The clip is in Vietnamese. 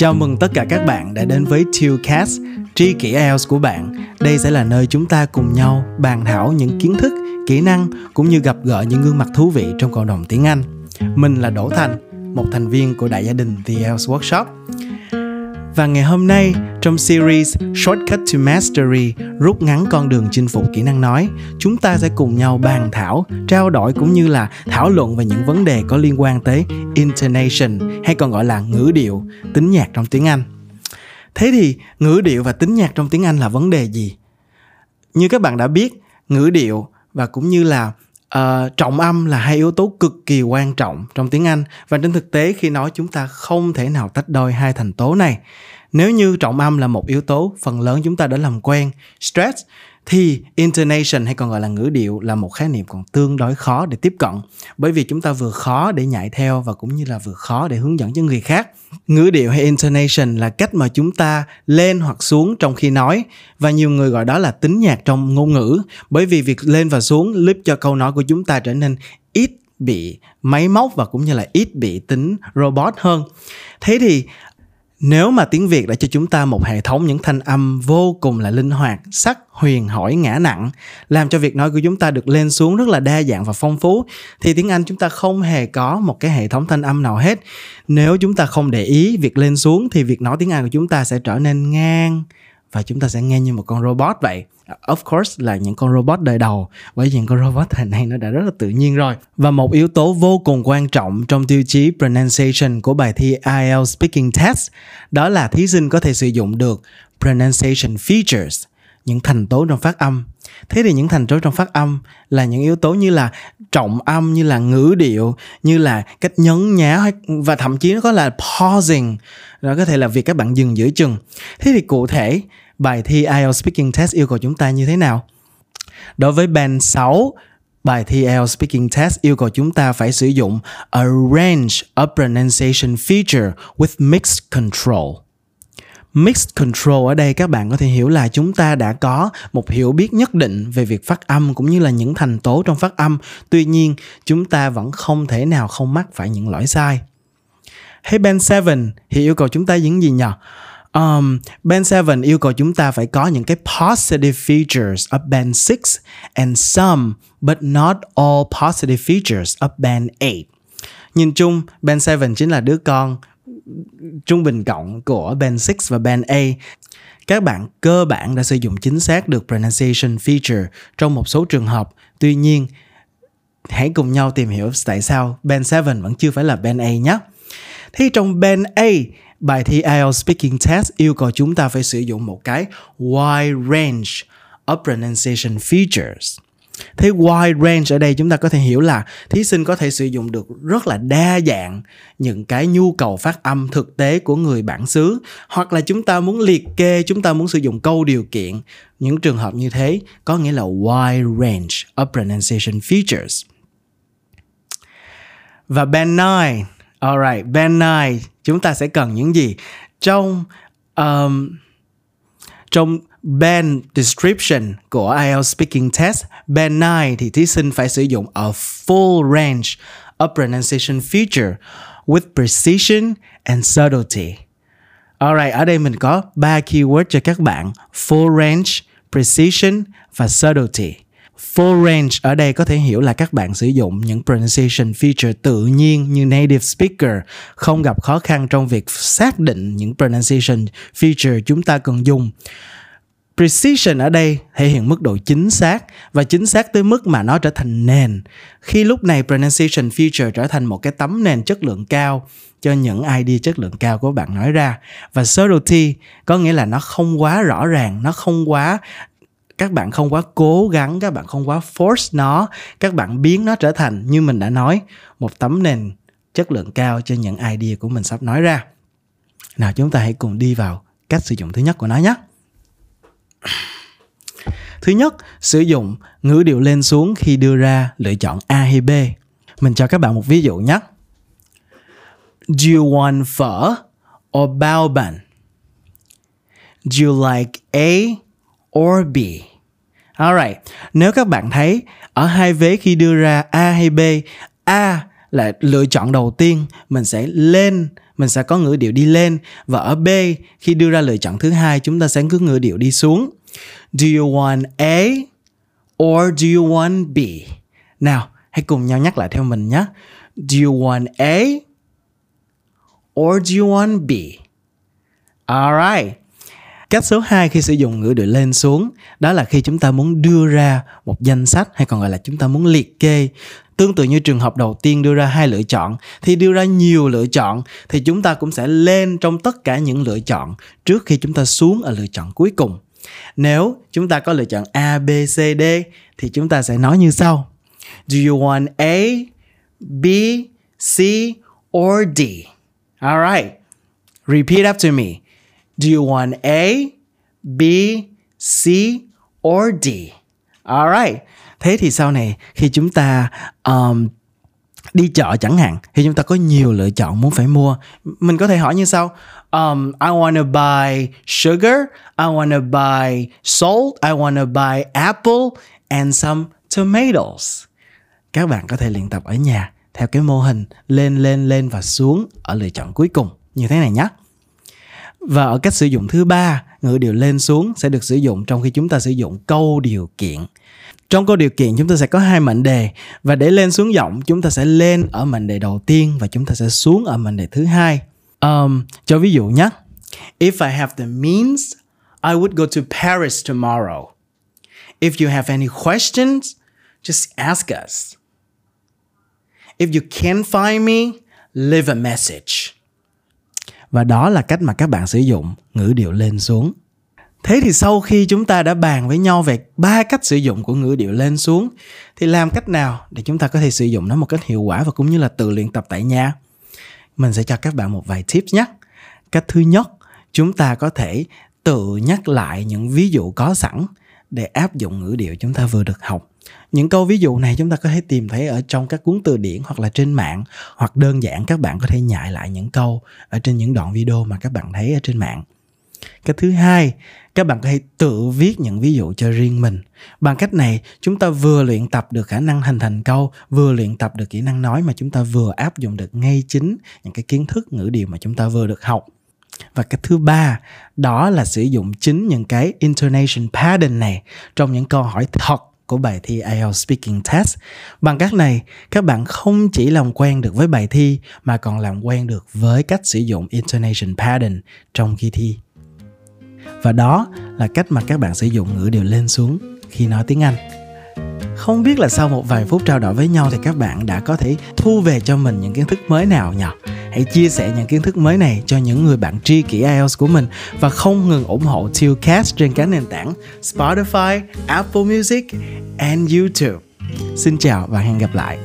Chào mừng tất cả các bạn đã đến với Tillcast, tri kỷ IELTS của bạn. Đây sẽ là nơi chúng ta cùng nhau bàn thảo những kiến thức, kỹ năng cũng như gặp gỡ những gương mặt thú vị trong cộng đồng tiếng Anh. Mình là Đỗ Thành, một thành viên của đại gia đình The IELTS Workshop. Và ngày hôm nay trong series Shortcut to Mastery rút ngắn con đường chinh phục kỹ năng nói, chúng ta sẽ cùng nhau bàn thảo, trao đổi cũng như là thảo luận về những vấn đề có liên quan tới intonation hay còn gọi là ngữ điệu, tính nhạc trong tiếng Anh. Thế thì ngữ điệu và tính nhạc trong tiếng Anh là vấn đề gì? Như các bạn đã biết, ngữ điệu và cũng như là uh, trọng âm là hai yếu tố cực kỳ quan trọng trong tiếng Anh và trên thực tế khi nói chúng ta không thể nào tách đôi hai thành tố này. Nếu như trọng âm là một yếu tố phần lớn chúng ta đã làm quen, stress thì intonation hay còn gọi là ngữ điệu là một khái niệm còn tương đối khó để tiếp cận. Bởi vì chúng ta vừa khó để nhảy theo và cũng như là vừa khó để hướng dẫn cho người khác. Ngữ điệu hay intonation là cách mà chúng ta lên hoặc xuống trong khi nói. Và nhiều người gọi đó là tính nhạc trong ngôn ngữ. Bởi vì việc lên và xuống giúp cho câu nói của chúng ta trở nên ít bị máy móc và cũng như là ít bị tính robot hơn. Thế thì nếu mà tiếng Việt đã cho chúng ta một hệ thống những thanh âm vô cùng là linh hoạt, sắc, huyền, hỏi, ngã nặng, làm cho việc nói của chúng ta được lên xuống rất là đa dạng và phong phú, thì tiếng Anh chúng ta không hề có một cái hệ thống thanh âm nào hết. Nếu chúng ta không để ý việc lên xuống thì việc nói tiếng Anh của chúng ta sẽ trở nên ngang và chúng ta sẽ nghe như một con robot vậy. Of course là những con robot đời đầu, bởi những con robot thời nay nó đã rất là tự nhiên rồi. Và một yếu tố vô cùng quan trọng trong tiêu chí pronunciation của bài thi IELTS Speaking Test, đó là thí sinh có thể sử dụng được pronunciation features, những thành tố trong phát âm thế thì những thành tố trong phát âm là những yếu tố như là trọng âm như là ngữ điệu như là cách nhấn nhá và thậm chí nó có là pausing nó có thể là việc các bạn dừng giữa chừng thế thì cụ thể bài thi IELTS Speaking Test yêu cầu chúng ta như thế nào? Đối với band 6, bài thi IELTS Speaking Test yêu cầu chúng ta phải sử dụng a range of pronunciation feature with mixed control. Mixed control ở đây các bạn có thể hiểu là chúng ta đã có một hiểu biết nhất định về việc phát âm cũng như là những thành tố trong phát âm. Tuy nhiên, chúng ta vẫn không thể nào không mắc phải những lỗi sai. Hey band 7 thì yêu cầu chúng ta những gì nhỉ? Um, band 7 yêu cầu chúng ta phải có những cái positive features of band 6 and some but not all positive features of band 8. Nhìn chung, band 7 chính là đứa con trung bình cộng của band 6 và band A. Các bạn cơ bản đã sử dụng chính xác được pronunciation feature trong một số trường hợp. Tuy nhiên, hãy cùng nhau tìm hiểu tại sao band 7 vẫn chưa phải là band A nhé. Thì trong band A, bài thi IELTS Speaking Test yêu cầu chúng ta phải sử dụng một cái wide range of pronunciation features. Thế wide range ở đây chúng ta có thể hiểu là thí sinh có thể sử dụng được rất là đa dạng những cái nhu cầu phát âm thực tế của người bản xứ hoặc là chúng ta muốn liệt kê, chúng ta muốn sử dụng câu điều kiện. Những trường hợp như thế có nghĩa là wide range of pronunciation features. Và band 9 Alright, band 9 chúng ta sẽ cần những gì? Trong um, trong band description của IELTS speaking test, band 9 thì thí sinh phải sử dụng a full range of pronunciation feature with precision and subtlety. Alright, ở đây mình có ba keyword cho các bạn: full range, precision và subtlety. Full range ở đây có thể hiểu là các bạn sử dụng những pronunciation feature tự nhiên như native speaker, không gặp khó khăn trong việc xác định những pronunciation feature chúng ta cần dùng. Precision ở đây thể hiện mức độ chính xác và chính xác tới mức mà nó trở thành nền. Khi lúc này pronunciation feature trở thành một cái tấm nền chất lượng cao cho những idea chất lượng cao của bạn nói ra. Và subtlety có nghĩa là nó không quá rõ ràng, nó không quá, các bạn không quá cố gắng, các bạn không quá force nó, các bạn biến nó trở thành, như mình đã nói, một tấm nền chất lượng cao cho những idea của mình sắp nói ra. Nào, chúng ta hãy cùng đi vào cách sử dụng thứ nhất của nó nhé thứ nhất sử dụng ngữ điệu lên xuống khi đưa ra lựa chọn a hay b. Mình cho các bạn một ví dụ nhé. Do you want phở or bao bánh? Do you like a or b? Alright, nếu các bạn thấy ở hai vế khi đưa ra A hay B, A là lựa chọn đầu tiên mình sẽ lên mình sẽ có ngữ điệu đi lên và ở B khi đưa ra lựa chọn thứ hai chúng ta sẽ cứ ngữ điệu đi xuống. Do you want A or do you want B? Nào, hãy cùng nhau nhắc lại theo mình nhé. Do you want A or do you want B? Alright. Cách số 2 khi sử dụng ngữ điệu lên xuống đó là khi chúng ta muốn đưa ra một danh sách hay còn gọi là chúng ta muốn liệt kê. Tương tự như trường hợp đầu tiên đưa ra hai lựa chọn thì đưa ra nhiều lựa chọn thì chúng ta cũng sẽ lên trong tất cả những lựa chọn trước khi chúng ta xuống ở lựa chọn cuối cùng. Nếu chúng ta có lựa chọn A, B, C, D thì chúng ta sẽ nói như sau. Do you want A, B, C or D? Alright. Repeat after me. Do you want A, B, C or D? Alright. Thế thì sau này khi chúng ta um, đi chợ chẳng hạn thì chúng ta có nhiều lựa chọn muốn phải mua. Mình có thể hỏi như sau. Um, I want to buy sugar, I want to buy salt, I want to buy apple and some tomatoes. Các bạn có thể luyện tập ở nhà theo cái mô hình lên lên lên và xuống ở lựa chọn cuối cùng như thế này nhé. Và ở cách sử dụng thứ ba, ngữ điệu lên xuống sẽ được sử dụng trong khi chúng ta sử dụng câu điều kiện. Trong câu điều kiện chúng ta sẽ có hai mệnh đề và để lên xuống giọng chúng ta sẽ lên ở mệnh đề đầu tiên và chúng ta sẽ xuống ở mệnh đề thứ hai. Um, cho ví dụ nhé. If I have the means, I would go to Paris tomorrow. If you have any questions, just ask us. If you can't find me, leave a message. Và đó là cách mà các bạn sử dụng ngữ điệu lên xuống. Thế thì sau khi chúng ta đã bàn với nhau về ba cách sử dụng của ngữ điệu lên xuống thì làm cách nào để chúng ta có thể sử dụng nó một cách hiệu quả và cũng như là tự luyện tập tại nhà? Mình sẽ cho các bạn một vài tips nhé. Cách thứ nhất, chúng ta có thể tự nhắc lại những ví dụ có sẵn để áp dụng ngữ điệu chúng ta vừa được học những câu ví dụ này chúng ta có thể tìm thấy ở trong các cuốn từ điển hoặc là trên mạng hoặc đơn giản các bạn có thể nhại lại những câu ở trên những đoạn video mà các bạn thấy ở trên mạng cái thứ hai các bạn có thể tự viết những ví dụ cho riêng mình bằng cách này chúng ta vừa luyện tập được khả năng hình thành câu vừa luyện tập được kỹ năng nói mà chúng ta vừa áp dụng được ngay chính những cái kiến thức ngữ điệu mà chúng ta vừa được học và cái thứ ba đó là sử dụng chính những cái intonation pattern này trong những câu hỏi thật của bài thi IELTS Speaking Test. Bằng cách này, các bạn không chỉ làm quen được với bài thi mà còn làm quen được với cách sử dụng intonation pattern trong khi thi. Và đó là cách mà các bạn sử dụng ngữ điệu lên xuống khi nói tiếng Anh. Không biết là sau một vài phút trao đổi với nhau thì các bạn đã có thể thu về cho mình những kiến thức mới nào nhỉ? Hãy chia sẻ những kiến thức mới này cho những người bạn tri kỷ IELTS của mình và không ngừng ủng hộ Tillcast trên các nền tảng Spotify, Apple Music and YouTube. Xin chào và hẹn gặp lại.